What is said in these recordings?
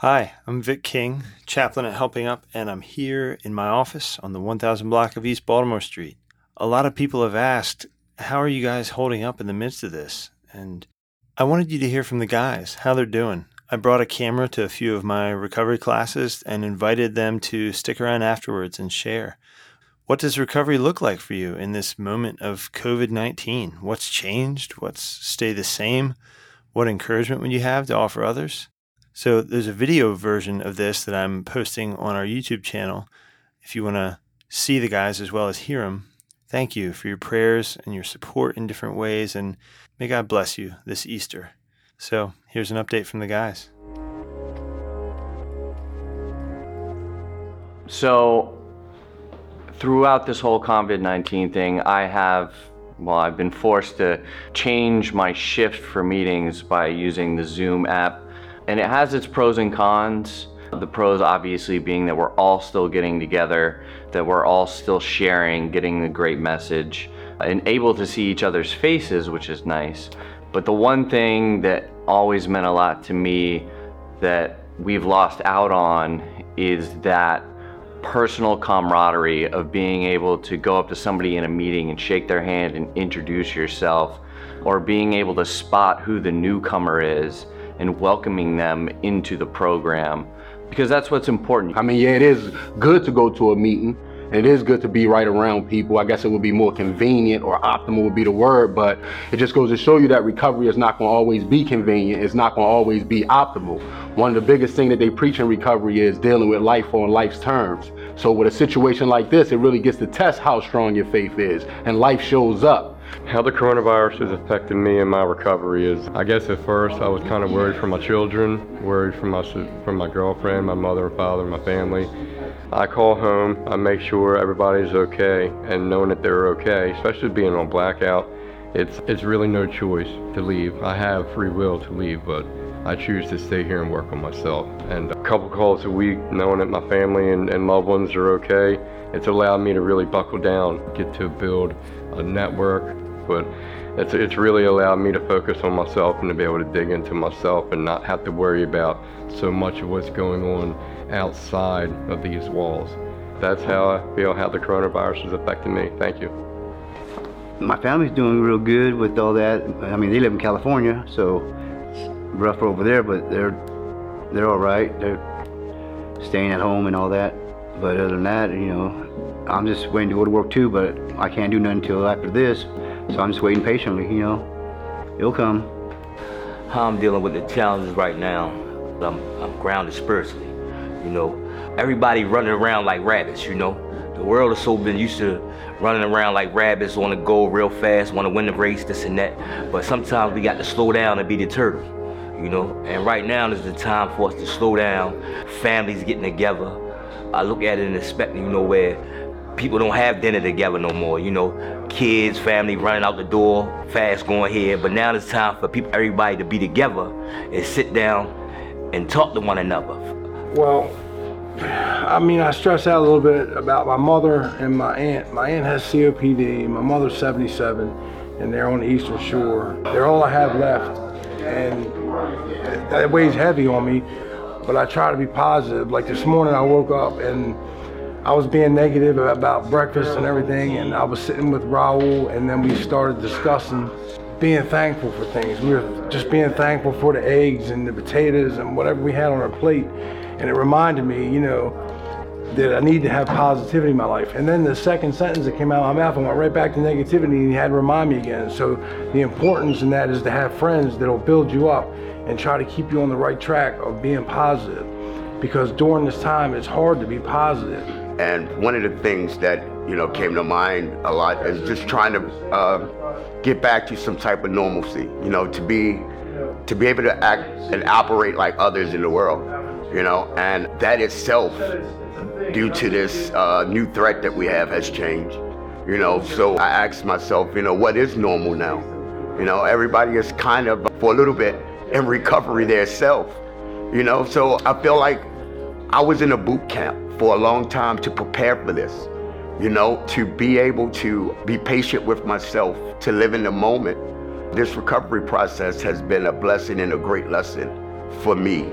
Hi, I'm Vic King, chaplain at Helping Up, and I'm here in my office on the 1000 block of East Baltimore Street. A lot of people have asked, How are you guys holding up in the midst of this? And I wanted you to hear from the guys, how they're doing. I brought a camera to a few of my recovery classes and invited them to stick around afterwards and share. What does recovery look like for you in this moment of COVID 19? What's changed? What's stayed the same? What encouragement would you have to offer others? So there's a video version of this that I'm posting on our YouTube channel. If you want to see the guys as well as hear them, thank you for your prayers and your support in different ways, and may God bless you this Easter. So here's an update from the guys. So, throughout this whole COVID 19 thing, I have, well, I've been forced to change my shift for meetings by using the Zoom app and it has its pros and cons. The pros obviously being that we're all still getting together, that we're all still sharing, getting the great message, and able to see each other's faces, which is nice. But the one thing that always meant a lot to me that we've lost out on is that personal camaraderie of being able to go up to somebody in a meeting and shake their hand and introduce yourself, or being able to spot who the newcomer is and welcoming them into the program because that's what's important. I mean, yeah, it is good to go to a meeting. It is good to be right around people. I guess it would be more convenient or optimal would be the word, but it just goes to show you that recovery is not going to always be convenient. It's not going to always be optimal. One of the biggest things that they preach in recovery is dealing with life on life's terms. So with a situation like this, it really gets to test how strong your faith is, and life shows up. How the coronavirus has affected me and my recovery is, I guess at first I was kind of worried for my children, worried for my for my girlfriend, my mother and father, my family. I call home, I make sure everybody's okay, and knowing that they're okay, especially being on blackout, it's it's really no choice to leave. I have free will to leave, but I choose to stay here and work on myself. And a couple calls a week, knowing that my family and, and loved ones are okay, it's allowed me to really buckle down, get to build a network, but it's, it's really allowed me to focus on myself and to be able to dig into myself and not have to worry about so much of what's going on outside of these walls. That's how I feel how the coronavirus is affecting me. Thank you. My family's doing real good with all that. I mean, they live in California, so it's rough over there, but they're they're all right. They're staying at home and all that. But other than that, you know, I'm just waiting to go to work too, but I can't do nothing until after this. So I'm just waiting patiently, you know. It'll come. How I'm dealing with the challenges right now, I'm, I'm grounded spiritually. You know, everybody running around like rabbits, you know. The world has so been used to running around like rabbits, want to go real fast, want to win the race, this and that. But sometimes we got to slow down and be the turtle, you know. And right now is the time for us to slow down, families getting together. I look at it and expect, you know, where people don't have dinner together no more. You know, kids, family running out the door, fast going here. But now it's time for people, everybody to be together and sit down and talk to one another. Well, I mean, I stress out a little bit about my mother and my aunt. My aunt has COPD. My mother's 77, and they're on the Eastern Shore. They're all I have left, and that weighs heavy on me. But I try to be positive. Like this morning, I woke up and I was being negative about breakfast and everything, and I was sitting with Raul, and then we started discussing being thankful for things. We were just being thankful for the eggs and the potatoes and whatever we had on our plate. And it reminded me, you know, that I need to have positivity in my life. And then the second sentence that came out of my mouth, I went right back to negativity, and he had to remind me again. So the importance in that is to have friends that'll build you up and try to keep you on the right track of being positive. Because during this time, it's hard to be positive and one of the things that you know came to mind a lot is just trying to uh, get back to some type of normalcy. You know, to be to be able to act and operate like others in the world. You know, and that itself, due to this uh, new threat that we have, has changed. You know, so I asked myself, you know, what is normal now? You know, everybody is kind of for a little bit in recovery their self. You know, so I feel like I was in a boot camp for a long time to prepare for this. You know, to be able to be patient with myself, to live in the moment. This recovery process has been a blessing and a great lesson for me.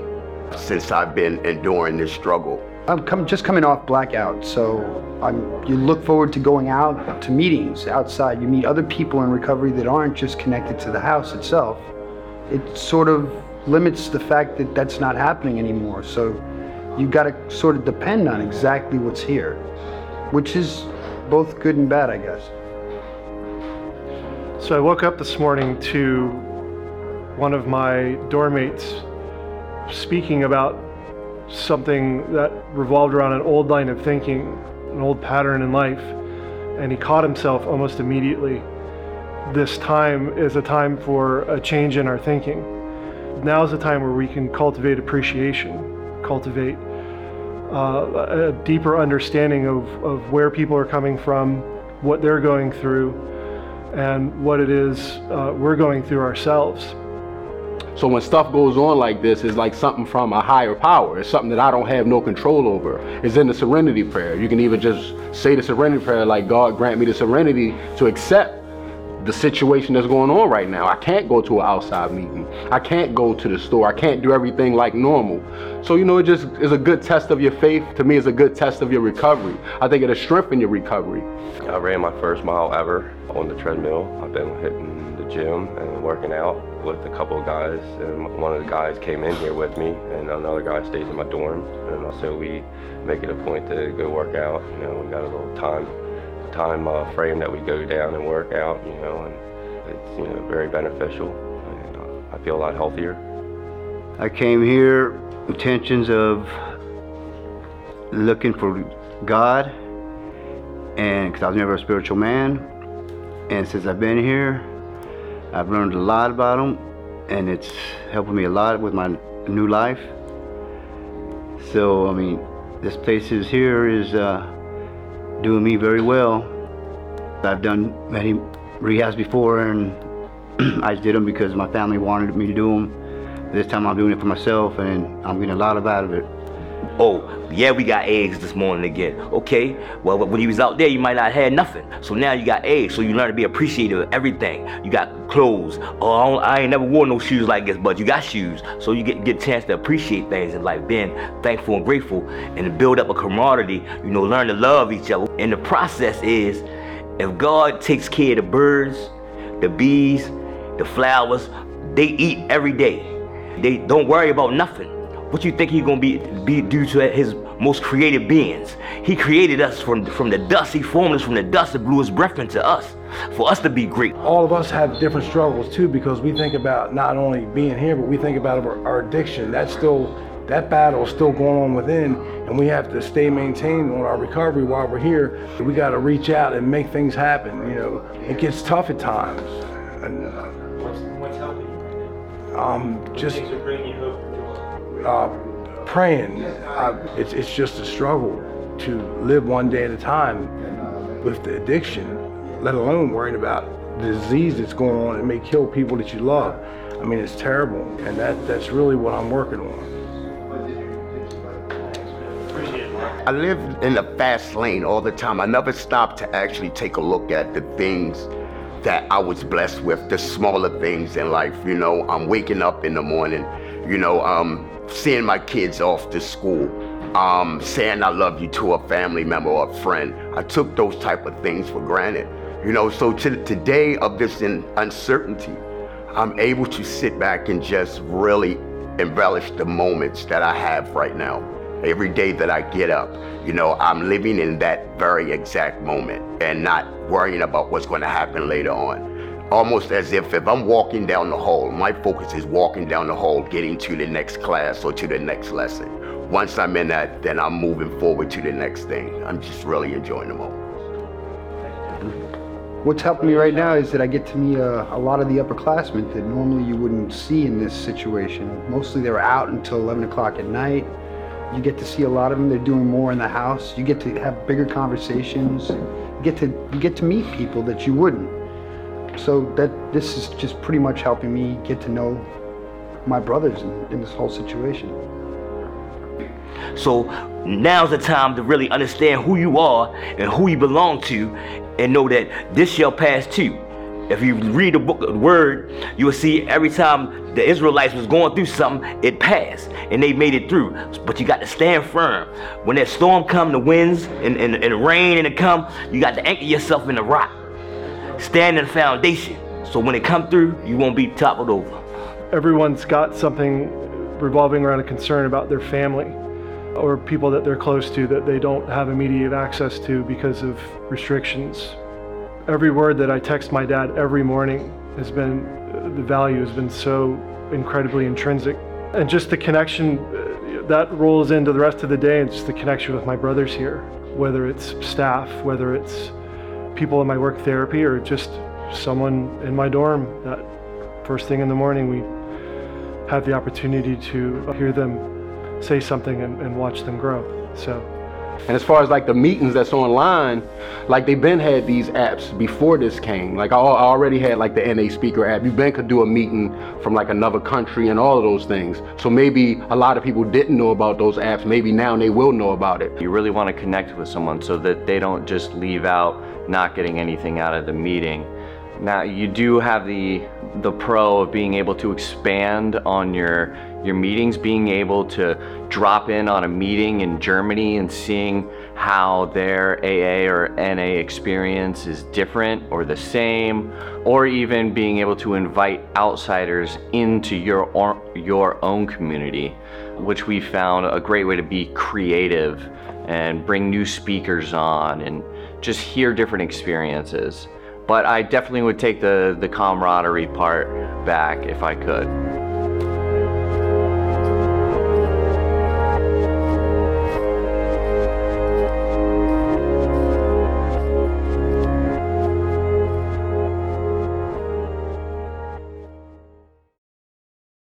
since I've been enduring this struggle. I'm come, just coming off blackout, so I'm, you look forward to going out to meetings outside. You meet other people in recovery that aren't just connected to the house itself. It sort of limits the fact that that's not happening anymore. So you got to sort of depend on exactly what's here, which is both good and bad, I guess. So I woke up this morning to one of my dorm mates speaking about something that revolved around an old line of thinking, an old pattern in life, and he caught himself almost immediately. This time is a time for a change in our thinking. Now is the time where we can cultivate appreciation, cultivate uh, a deeper understanding of, of where people are coming from, what they're going through, and what it is uh, we're going through ourselves. So when stuff goes on like this, it's like something from a higher power. It's something that I don't have no control over. It's in the serenity prayer. You can even just say the serenity prayer like, God grant me the serenity to accept the situation that's going on right now. I can't go to an outside meeting. I can't go to the store. I can't do everything like normal. So, you know, it just is a good test of your faith. To me, it's a good test of your recovery. I think it'll strengthen your recovery. I ran my first mile ever on the treadmill. I've been hitting the gym and working out with a couple of guys, and one of the guys came in here with me, and another guy stays in my dorm, and so we make it a point to go work out. You know, we got a little time time uh, frame that we go down and work out. You know, and it's you know very beneficial. And, uh, I feel a lot healthier. I came here intentions of looking for God, and because I was never a spiritual man, and since I've been here, I've learned a lot about Him, and it's helping me a lot with my new life. So I mean, this place is here is uh, doing me very well. I've done many rehabs before, and I did them because my family wanted me to do them. This time I'm doing it for myself, and I'm getting a lot of out of it. Oh, yeah, we got eggs this morning again. Okay, well, when you was out there, you might not have had nothing. So now you got eggs, so you learn to be appreciative of everything. You got clothes. Oh, I, I ain't never wore no shoes like this, but you got shoes. So you get, get a chance to appreciate things in life, being thankful and grateful, and to build up a camaraderie, you know, learn to love each other. And the process is, if God takes care of the birds, the bees, the flowers, they eat every day. They don't worry about nothing. What you think he gonna be be due to his most creative beings? He created us from from the dust. He formed us from the dust and blew his breath into us for us to be great. all of us have different struggles too because we think about not only being here but we think about our, our addiction that's still that battle is still going on within and we have to stay maintained on our recovery while we're here we got to reach out and make things happen you know it gets tough at times and uh, What's, what's helping you? um, just Things are bringing uh, praying I, it's, it's just a struggle to live one day at a time with the addiction let alone worrying about the disease that's going on that may kill people that you love i mean it's terrible and that that's really what i'm working on it. I live in the fast lane all the time. I never stopped to actually take a look at the things that I was blessed with, the smaller things in life. You know, I'm waking up in the morning, you know, um, seeing my kids off to school, um, saying I love you to a family member or a friend. I took those type of things for granted. You know, so to today of this in uncertainty, I'm able to sit back and just really embellish the moments that I have right now. Every day that I get up, you know, I'm living in that very exact moment and not worrying about what's going to happen later on. Almost as if if I'm walking down the hall, my focus is walking down the hall, getting to the next class or to the next lesson. Once I'm in that, then I'm moving forward to the next thing. I'm just really enjoying the moment. What's helping me right now is that I get to meet uh, a lot of the upperclassmen that normally you wouldn't see in this situation. Mostly they're out until 11 o'clock at night. You get to see a lot of them. They're doing more in the house. You get to have bigger conversations. You get to you get to meet people that you wouldn't. So that this is just pretty much helping me get to know my brothers in, in this whole situation. So now's the time to really understand who you are and who you belong to and know that this shall pass too. If you read the book of the word, you will see every time the Israelites was going through something, it passed and they made it through. But you got to stand firm. When that storm come, the winds and, and, and rain and it come, you got to anchor yourself in the rock. Stand in the foundation. So when it come through, you won't be toppled over. Everyone's got something revolving around a concern about their family or people that they're close to that they don't have immediate access to because of restrictions. Every word that I text my dad every morning has been, the value has been so incredibly intrinsic. And just the connection that rolls into the rest of the day, and just the connection with my brothers here, whether it's staff, whether it's people in my work therapy, or just someone in my dorm that first thing in the morning we have the opportunity to hear them say something and, and watch them grow. So. And as far as like the meetings that's online, like they've been had these apps before this came. Like I already had like the NA speaker app. You been could do a meeting from like another country and all of those things. So maybe a lot of people didn't know about those apps. Maybe now they will know about it. You really want to connect with someone so that they don't just leave out not getting anything out of the meeting. Now you do have the the pro of being able to expand on your your meetings, being able to drop in on a meeting in Germany and seeing how their AA or NA experience is different or the same, or even being able to invite outsiders into your your own community, which we found a great way to be creative and bring new speakers on and just hear different experiences. But I definitely would take the, the camaraderie part back if I could.